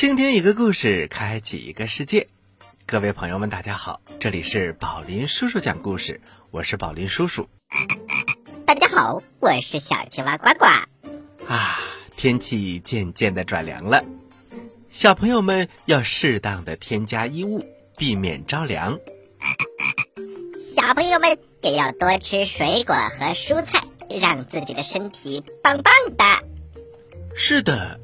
倾听一个故事，开启一个世界。各位朋友们，大家好，这里是宝林叔叔讲故事，我是宝林叔叔。大家好，我是小青蛙呱呱。啊，天气渐渐的转凉了，小朋友们要适当的添加衣物，避免着凉。小朋友们也要多吃水果和蔬菜，让自己的身体棒棒的。是的。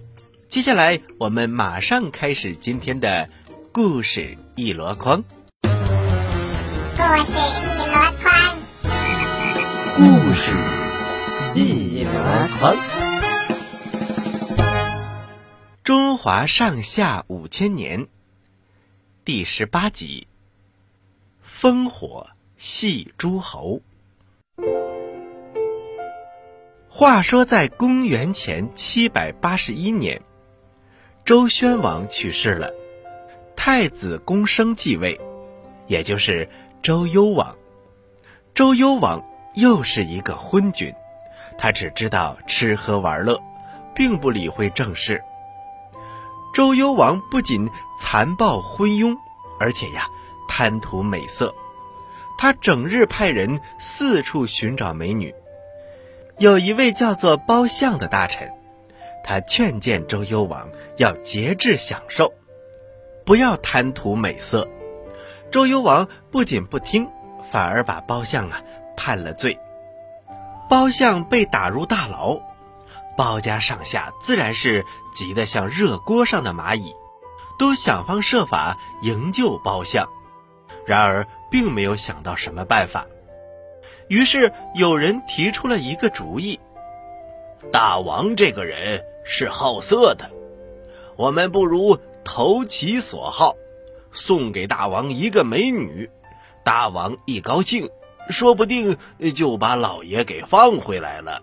接下来，我们马上开始今天的故事一箩筐。故事一箩筐，故事一箩筐。中华上下五千年，第十八集：烽火戏诸侯。话说，在公元前七百八十一年。周宣王去世了，太子公生继位，也就是周幽王。周幽王又是一个昏君，他只知道吃喝玩乐，并不理会政事。周幽王不仅残暴昏庸，而且呀贪图美色，他整日派人四处寻找美女。有一位叫做包相的大臣。他劝谏周幽王要节制享受，不要贪图美色。周幽王不仅不听，反而把包相啊判了罪。包相被打入大牢，包家上下自然是急得像热锅上的蚂蚁，都想方设法营救包相，然而并没有想到什么办法。于是有人提出了一个主意：大王这个人。是好色的，我们不如投其所好，送给大王一个美女，大王一高兴，说不定就把老爷给放回来了。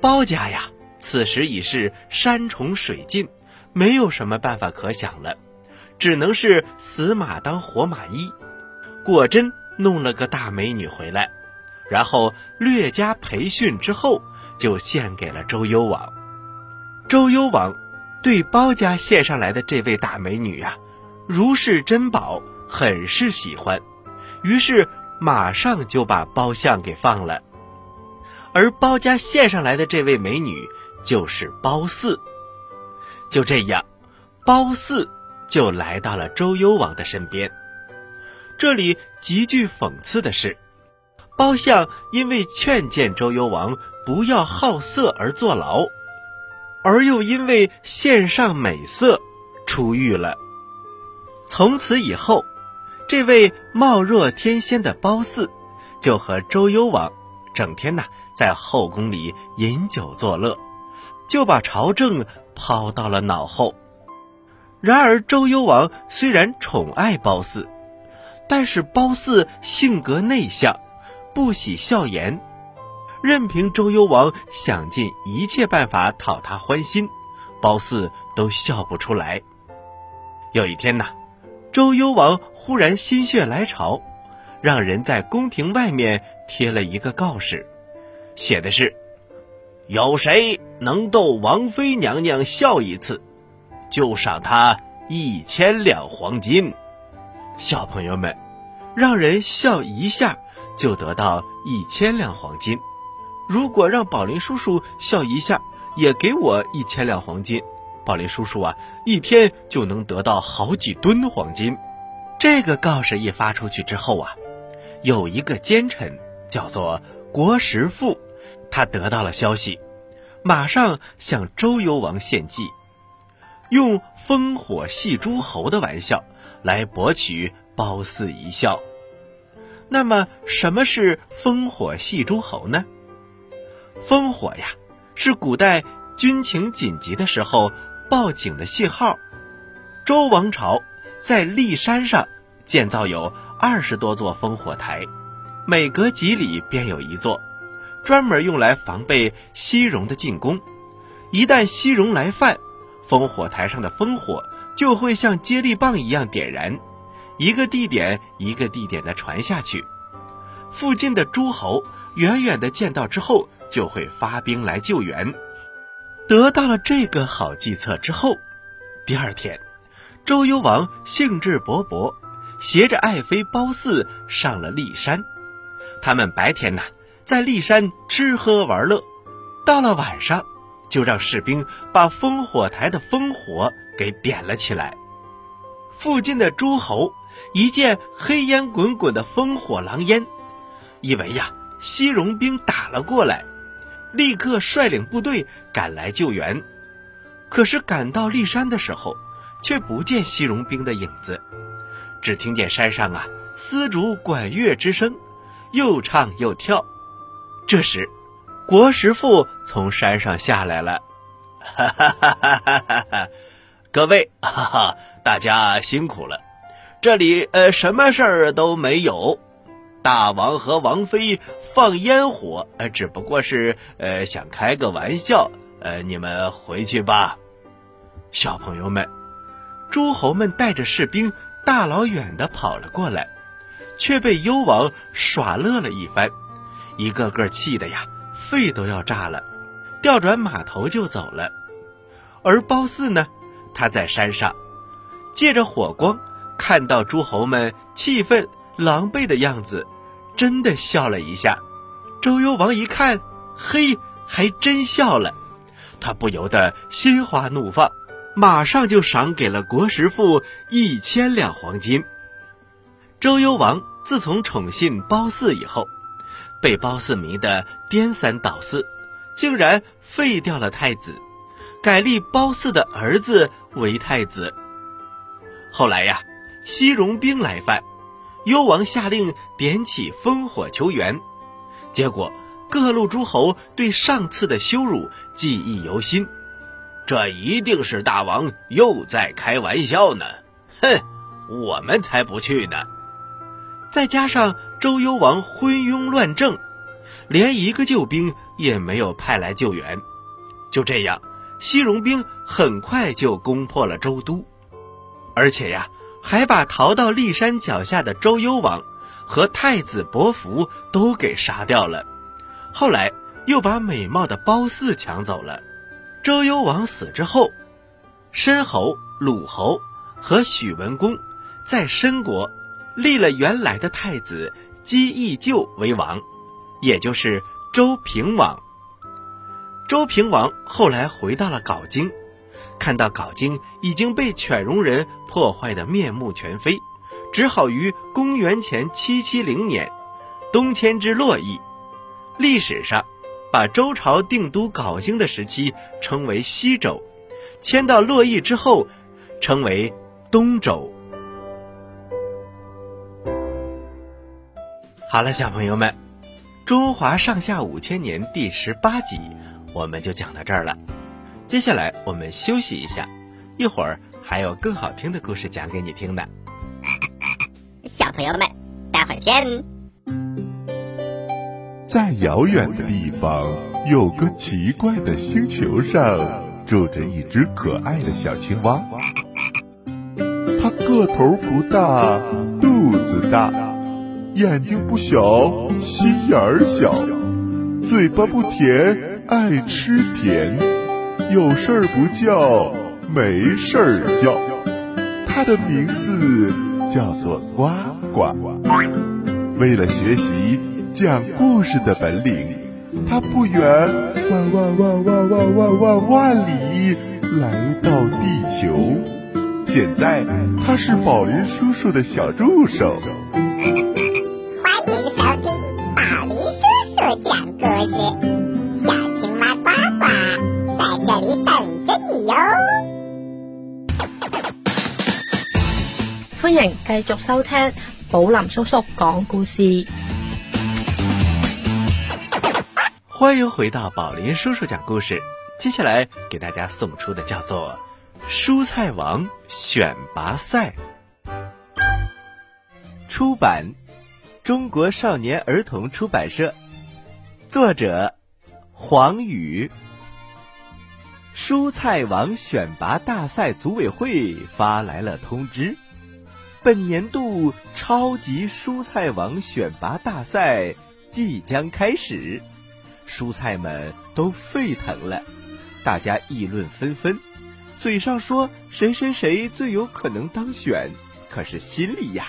包家呀，此时已是山穷水尽，没有什么办法可想了，只能是死马当活马医，果真弄了个大美女回来，然后略加培训之后，就献给了周幽王。周幽王对包家献上来的这位大美女呀，如是珍宝，很是喜欢，于是马上就把包相给放了。而包家献上来的这位美女就是褒姒。就这样，褒姒就来到了周幽王的身边。这里极具讽刺的是，包相因为劝谏周幽王不要好色而坐牢。而又因为献上美色，出狱了。从此以后，这位貌若天仙的褒姒，就和周幽王整天呢在后宫里饮酒作乐，就把朝政抛到了脑后。然而，周幽王虽然宠爱褒姒，但是褒姒性格内向，不喜笑颜。任凭周幽王想尽一切办法讨她欢心，褒姒都笑不出来。有一天呐，周幽王忽然心血来潮，让人在宫廷外面贴了一个告示，写的是：“有谁能逗王妃娘娘笑一次，就赏他一千两黄金。”小朋友们，让人笑一下就得到一千两黄金。如果让宝林叔叔笑一下，也给我一千两黄金，宝林叔叔啊，一天就能得到好几吨黄金。这个告示一发出去之后啊，有一个奸臣叫做国石父，他得到了消息，马上向周幽王献计，用烽火戏诸侯的玩笑来博取褒姒一笑。那么，什么是烽火戏诸侯呢？烽火呀，是古代军情紧急的时候报警的信号。周王朝在骊山上建造有二十多座烽火台，每隔几里便有一座，专门用来防备西戎的进攻。一旦西戎来犯，烽火台上的烽火就会像接力棒一样点燃，一个地点一个地点的传下去。附近的诸侯远远的见到之后。就会发兵来救援。得到了这个好计策之后，第二天，周幽王兴致勃勃，携着爱妃褒姒上了骊山。他们白天呢，在骊山吃喝玩乐，到了晚上，就让士兵把烽火台的烽火给点了起来。附近的诸侯一见黑烟滚滚的烽火狼烟，以为呀西戎兵打了过来，立刻率领部队赶来救援。可是赶到骊山的时候，却不见西戎兵的影子，只听见山上啊丝竹管乐之声，又唱又跳。这时，国师傅从山上下来了，哈哈哈哈哈哈！各位，哈哈，大家辛苦了，这里呃什么事儿都没有，大王和王妃放烟火，呃只不过是呃想开个玩笑，呃你们回去吧。小朋友们，诸侯们带着士兵大老远的跑了过来，却被幽王耍乐了一番，一个个气的呀，肺都要炸了，调转马头就走了。而褒姒呢，他在山上，借着火光，看到诸侯们气愤狼狈的样子，真的笑了一下。周幽王一看，嘿，还真笑了，他不由得心花怒放。马上就赏给了国师傅一千两黄金。周幽王自从宠信褒姒以后，被褒姒迷得颠三倒四，竟然废掉了太子，改立褒姒的儿子为太子。后来呀，西戎兵来犯，幽王下令点起烽火求援，结果各路诸侯对上次的羞辱记忆犹新。这一定是大王又在开玩笑呢！哼，我们才不去呢。再加上周幽王昏庸乱政，连一个救兵也没有派来救援。就这样，西戎兵很快就攻破了周都，而且呀，还把逃到骊山脚下的周幽王和太子伯服都给杀掉了。后来又把美貌的褒姒抢走了。周幽王死之后，申侯、鲁侯和许文公在申国立了原来的太子姬义旧为王，也就是周平王。周平王后来回到了镐京，看到镐京已经被犬戎人破坏的面目全非，只好于公元前七七零年东迁至洛邑。历史上。把周朝定都镐京的时期称为西周，迁到洛邑之后，称为东周。好了，小朋友们，中华上下五千年第十八集我们就讲到这儿了。接下来我们休息一下，一会儿还有更好听的故事讲给你听呢。小朋友们，待会儿见。在遥远的地方，有个奇怪的星球上，住着一只可爱的小青蛙。它个头不大，肚子大，眼睛不小，心眼儿小，嘴巴不甜，爱吃甜，有事儿不叫，没事儿叫。它的名字叫做呱呱。为了学习。讲故事的本领，他不远万万万万万万万万里来到地球。现在他是宝林叔叔的小助手。欢迎收听宝林叔叔讲故事，这里等着你哟。欢迎继续收听宝林叔叔讲故事。欢迎回到宝林叔叔讲故事。接下来给大家送出的叫做《蔬菜王选拔赛》，出版中国少年儿童出版社，作者黄宇。蔬菜王选拔大赛组委会发来了通知：本年度超级蔬菜王选拔大赛即将开始。蔬菜们都沸腾了，大家议论纷纷，嘴上说谁谁谁最有可能当选，可是心里呀，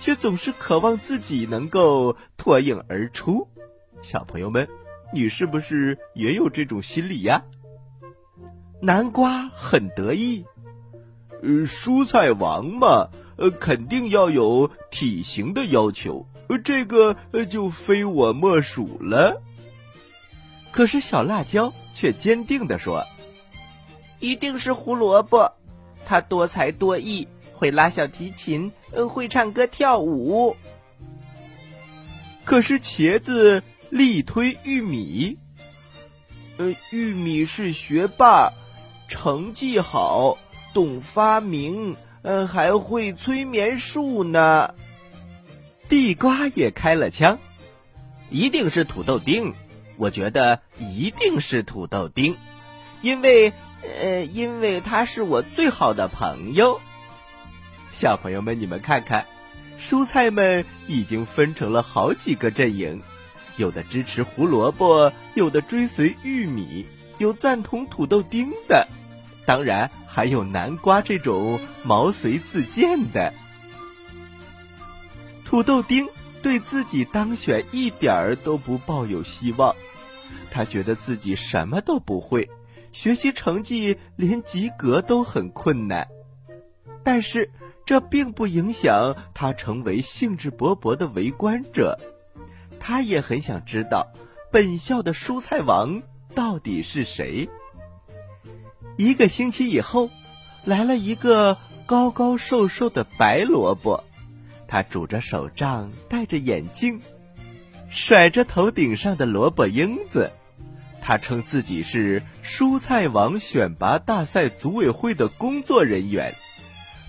却总是渴望自己能够脱颖而出。小朋友们，你是不是也有这种心理呀？南瓜很得意，呃，蔬菜王嘛，呃，肯定要有体型的要求，呃，这个就非我莫属了。可是小辣椒却坚定地说：“一定是胡萝卜，他多才多艺，会拉小提琴，呃，会唱歌跳舞。”可是茄子力推玉米，呃，玉米是学霸，成绩好，懂发明，呃，还会催眠术呢。地瓜也开了枪，一定是土豆丁。我觉得一定是土豆丁，因为，呃，因为他是我最好的朋友。小朋友们，你们看看，蔬菜们已经分成了好几个阵营，有的支持胡萝卜，有的追随玉米，有赞同土豆丁的，当然还有南瓜这种毛遂自荐的。土豆丁。对自己当选一点儿都不抱有希望，他觉得自己什么都不会，学习成绩连及格都很困难。但是这并不影响他成为兴致勃勃的围观者。他也很想知道本校的蔬菜王到底是谁。一个星期以后，来了一个高高瘦瘦的白萝卜。他拄着手杖，戴着眼镜，甩着头顶上的萝卜缨子。他称自己是蔬菜王选拔大赛组委会的工作人员，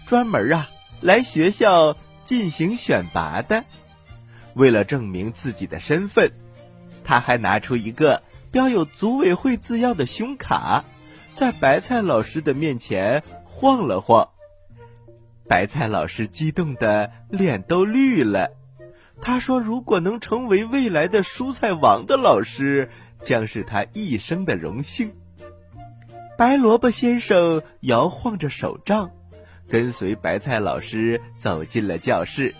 专门啊来学校进行选拔的。为了证明自己的身份，他还拿出一个标有组委会字样的胸卡，在白菜老师的面前晃了晃。白菜老师激动的脸都绿了，他说：“如果能成为未来的蔬菜王的老师，将是他一生的荣幸。”白萝卜先生摇晃着手杖，跟随白菜老师走进了教室。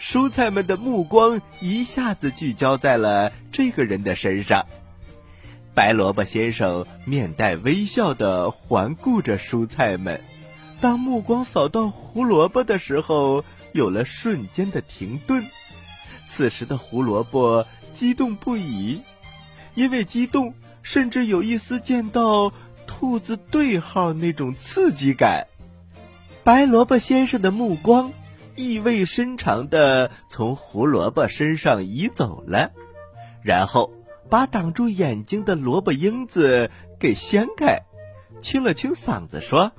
蔬菜们的目光一下子聚焦在了这个人的身上。白萝卜先生面带微笑的环顾着蔬菜们。当目光扫到胡萝卜的时候，有了瞬间的停顿。此时的胡萝卜激动不已，因为激动，甚至有一丝见到兔子对号那种刺激感。白萝卜先生的目光意味深长的从胡萝卜身上移走了，然后把挡住眼睛的萝卜缨子给掀开，清了清嗓子说。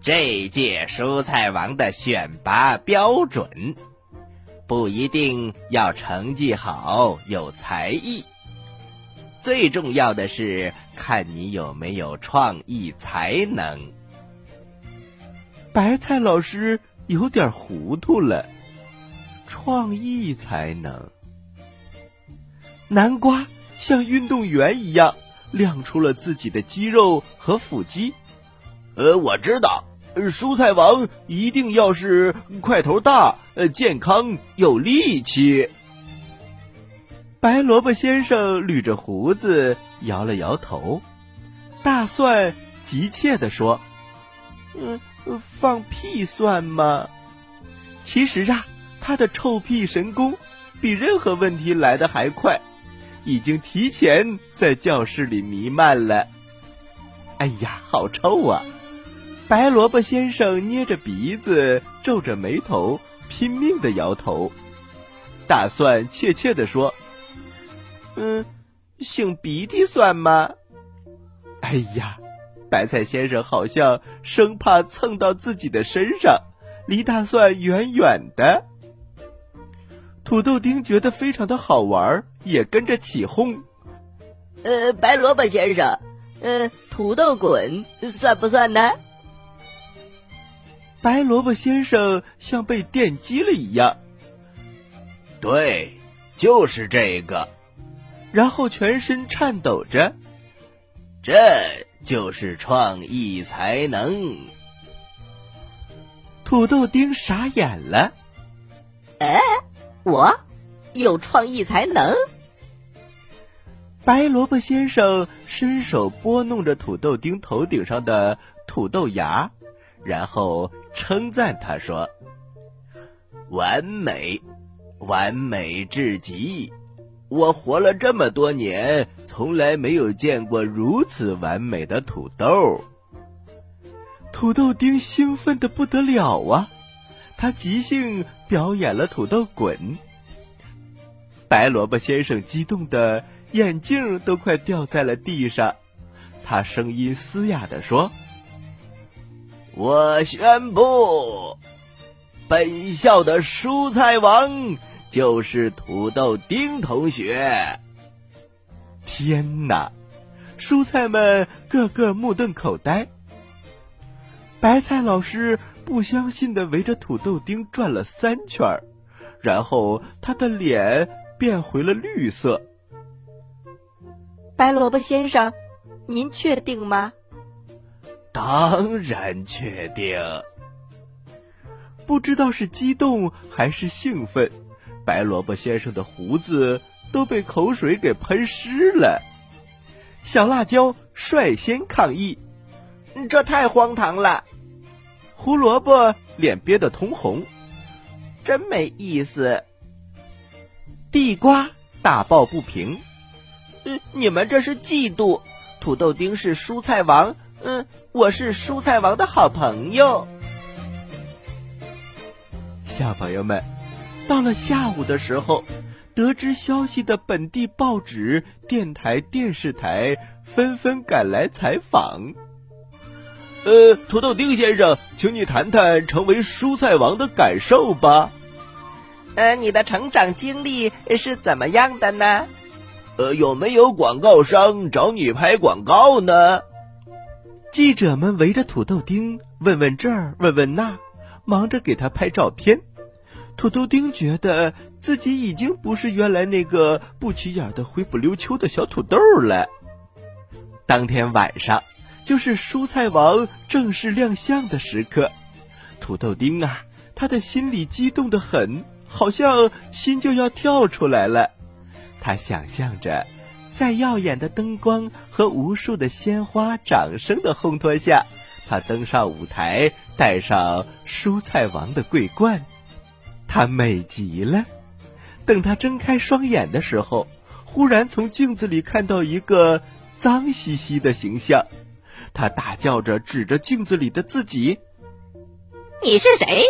这届蔬菜王的选拔标准，不一定要成绩好、有才艺，最重要的是看你有没有创意才能。白菜老师有点糊涂了，创意才能。南瓜像运动员一样亮出了自己的肌肉和腹肌。呃，我知道。蔬菜王一定要是块头大、呃健康有力气。白萝卜先生捋着胡子摇了摇头，大蒜急切地说：“嗯，放屁算吗？其实啊，他的臭屁神功比任何问题来的还快，已经提前在教室里弥漫了。哎呀，好臭啊！”白萝卜先生捏着鼻子，皱着眉头，拼命的摇头。大蒜怯怯的说：“嗯，擤鼻涕算吗？”哎呀，白菜先生好像生怕蹭到自己的身上，离大蒜远远的。土豆丁觉得非常的好玩，也跟着起哄：“呃，白萝卜先生，呃，土豆滚算不算呢？”白萝卜先生像被电击了一样，对，就是这个，然后全身颤抖着，这就是创意才能。土豆丁傻眼了。哎，我有创意才能？白萝卜先生伸手拨弄着土豆丁头顶上的土豆芽，然后称赞他说：“完美，完美至极！我活了这么多年，从来没有见过如此完美的土豆。”土豆丁兴奋的不得了啊！他即兴表演了土豆滚。白萝卜先生激动的眼镜都快掉在了地上，他声音嘶哑的说：“我宣布，本校的蔬菜王就是土豆丁同学。”天哪！蔬菜们个个目瞪口呆。白菜老师不相信的围着土豆丁转了三圈然后他的脸变回了绿色。白萝卜先生，您确定吗？当然确定。不知道是激动还是兴奋，白萝卜先生的胡子都被口水给喷湿了。小辣椒率先抗议：“这太荒唐了！”胡萝卜脸憋得通红，真没意思。地瓜大抱不平：“嗯，你们这是嫉妒？土豆丁是蔬菜王，嗯，我是蔬菜王的好朋友。”小朋友们，到了下午的时候，得知消息的本地报纸、电台、电视台纷纷赶来采访。呃，土豆丁先生，请你谈谈成为蔬菜王的感受吧。呃，你的成长经历是怎么样的呢？呃，有没有广告商找你拍广告呢？记者们围着土豆丁问问这儿，问问那，忙着给他拍照片。土豆丁觉得自己已经不是原来那个不起眼的灰不溜秋的小土豆了。当天晚上。就是蔬菜王正式亮相的时刻，土豆丁啊，他的心里激动的很，好像心就要跳出来了。他想象着，在耀眼的灯光和无数的鲜花掌声的烘托下，他登上舞台，戴上蔬菜王的桂冠，他美极了。等他睁开双眼的时候，忽然从镜子里看到一个脏兮兮的形象。他大叫着，指着镜子里的自己：“你是谁？”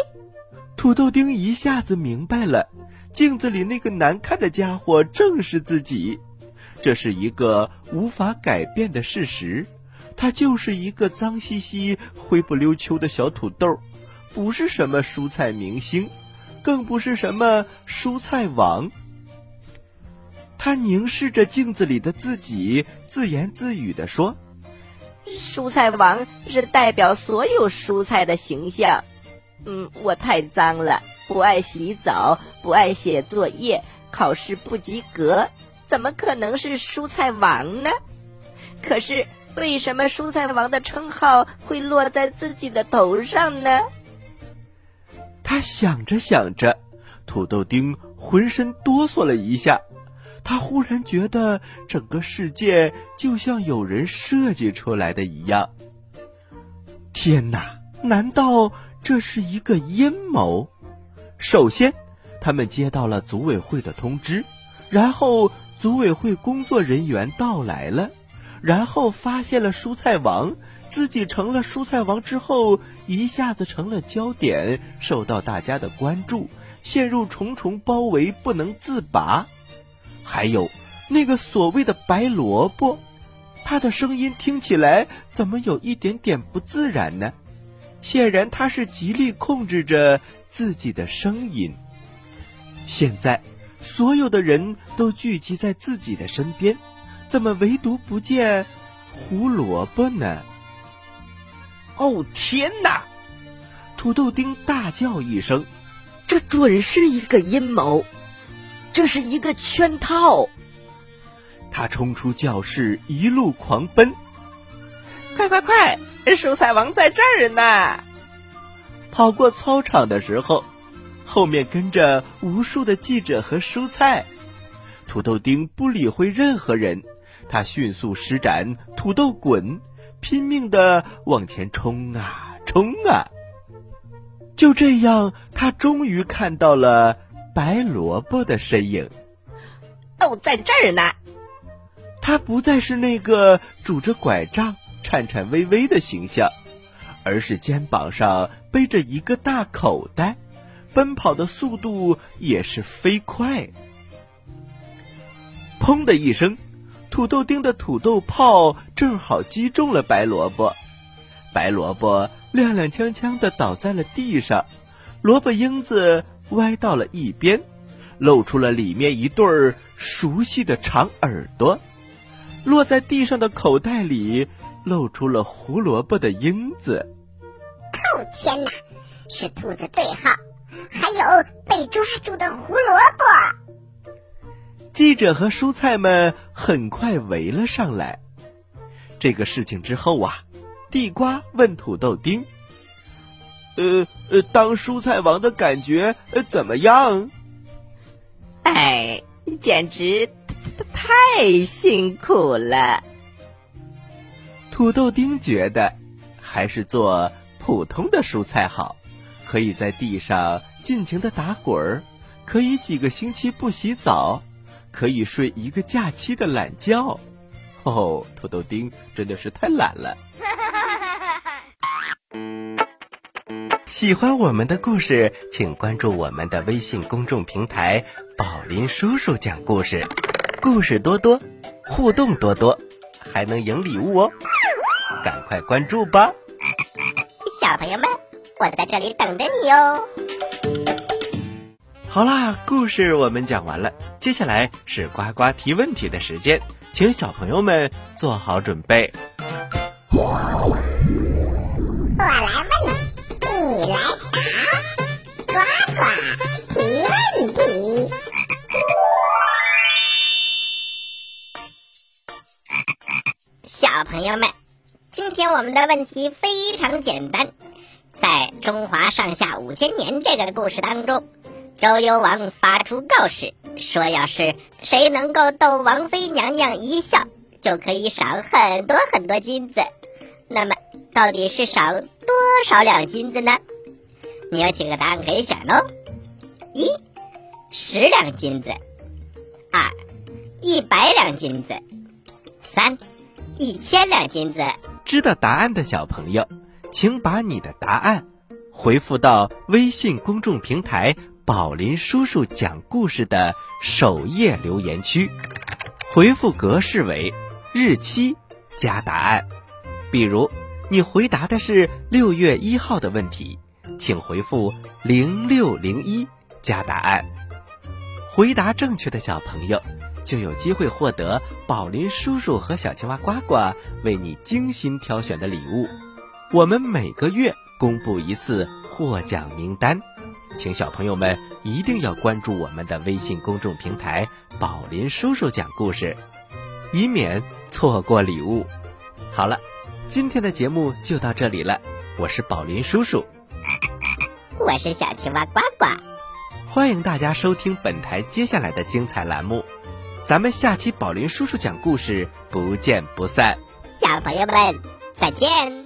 土豆丁一下子明白了，镜子里那个难看的家伙正是自己。这是一个无法改变的事实，他就是一个脏兮兮、灰不溜秋的小土豆，不是什么蔬菜明星，更不是什么蔬菜王。他凝视着镜子里的自己，自言自语的说。蔬菜王是代表所有蔬菜的形象。嗯，我太脏了，不爱洗澡，不爱写作业，考试不及格，怎么可能是蔬菜王呢？可是为什么蔬菜王的称号会落在自己的头上呢？他想着想着，土豆丁浑身哆嗦了一下。他忽然觉得整个世界就像有人设计出来的一样。天哪！难道这是一个阴谋？首先，他们接到了组委会的通知，然后组委会工作人员到来了，然后发现了蔬菜王，自己成了蔬菜王之后，一下子成了焦点，受到大家的关注，陷入重重包围，不能自拔。还有，那个所谓的白萝卜，他的声音听起来怎么有一点点不自然呢？显然他是极力控制着自己的声音。现在，所有的人都聚集在自己的身边，怎么唯独不见胡萝卜呢？哦天哪！土豆丁大叫一声：“这准是一个阴谋！”这是一个圈套。他冲出教室，一路狂奔。快快快，蔬菜王在这儿呢！跑过操场的时候，后面跟着无数的记者和蔬菜。土豆丁不理会任何人，他迅速施展土豆滚，拼命的往前冲啊冲啊！就这样，他终于看到了白萝卜的身影。哦，在这儿呢！他不再是那个拄着拐杖、颤颤巍巍的形象，而是肩膀上背着一个大口袋，奔跑的速度也是飞快。砰的一声，土豆丁的土豆炮正好击中了白萝卜，白萝卜踉踉跄跄的倒在了地上，萝卜缨子歪到了一边，露出了里面一对儿熟悉的长耳朵，落在地上的口袋里露出了胡萝卜的缨子。哦天哪，是兔子对号，还有被抓住的胡萝卜。记者和蔬菜们很快围了上来。这个事情之后啊，地瓜问土豆丁：“呃呃，当蔬菜王的感觉呃怎么样？”哎，简直太辛苦了。土豆丁觉得还是做普通的蔬菜好，可以在地上尽情的打滚儿，可以几个星期不洗澡。可以睡一个假期的懒觉，哦，土豆丁真的是太懒了。喜欢我们的故事，请关注我们的微信公众平台“宝林叔叔讲故事”，故事多多，互动多多，还能赢礼物哦！赶快关注吧，小朋友们，我在这里等着你哦。好啦，故事我们讲完了，接下来是呱呱提问题的时间，请小朋友们做好准备。我来问，提问题。小朋友们，今天我们的问题非常简单，在中华上下五千年这个故事当中。周幽王发出告示，说要是谁能够逗王妃娘娘一笑，就可以赏很多很多金子。那么，到底是赏多少两金子呢？你有几个答案可以选哦：一、十两金子；二、一百两金子；三、一千两金子。知道答案的小朋友，请把你的答案回复到微信公众平台。宝林叔叔讲故事的首页留言区，回复格式为日期加答案。比如，你回答的是六月一号的问题，请回复零六零一加答案。回答正确的小朋友就有机会获得宝林叔叔和小青蛙呱呱为你精心挑选的礼物。我们每个月公布一次获奖名单。请小朋友们一定要关注我们的微信公众平台“宝林叔叔讲故事”，以免错过礼物。好了，今天的节目就到这里了。我是宝林叔叔，我是小青蛙呱呱。欢迎大家收听本台接下来的精彩栏目，咱们下期宝林叔叔讲故事不见不散。小朋友们再见。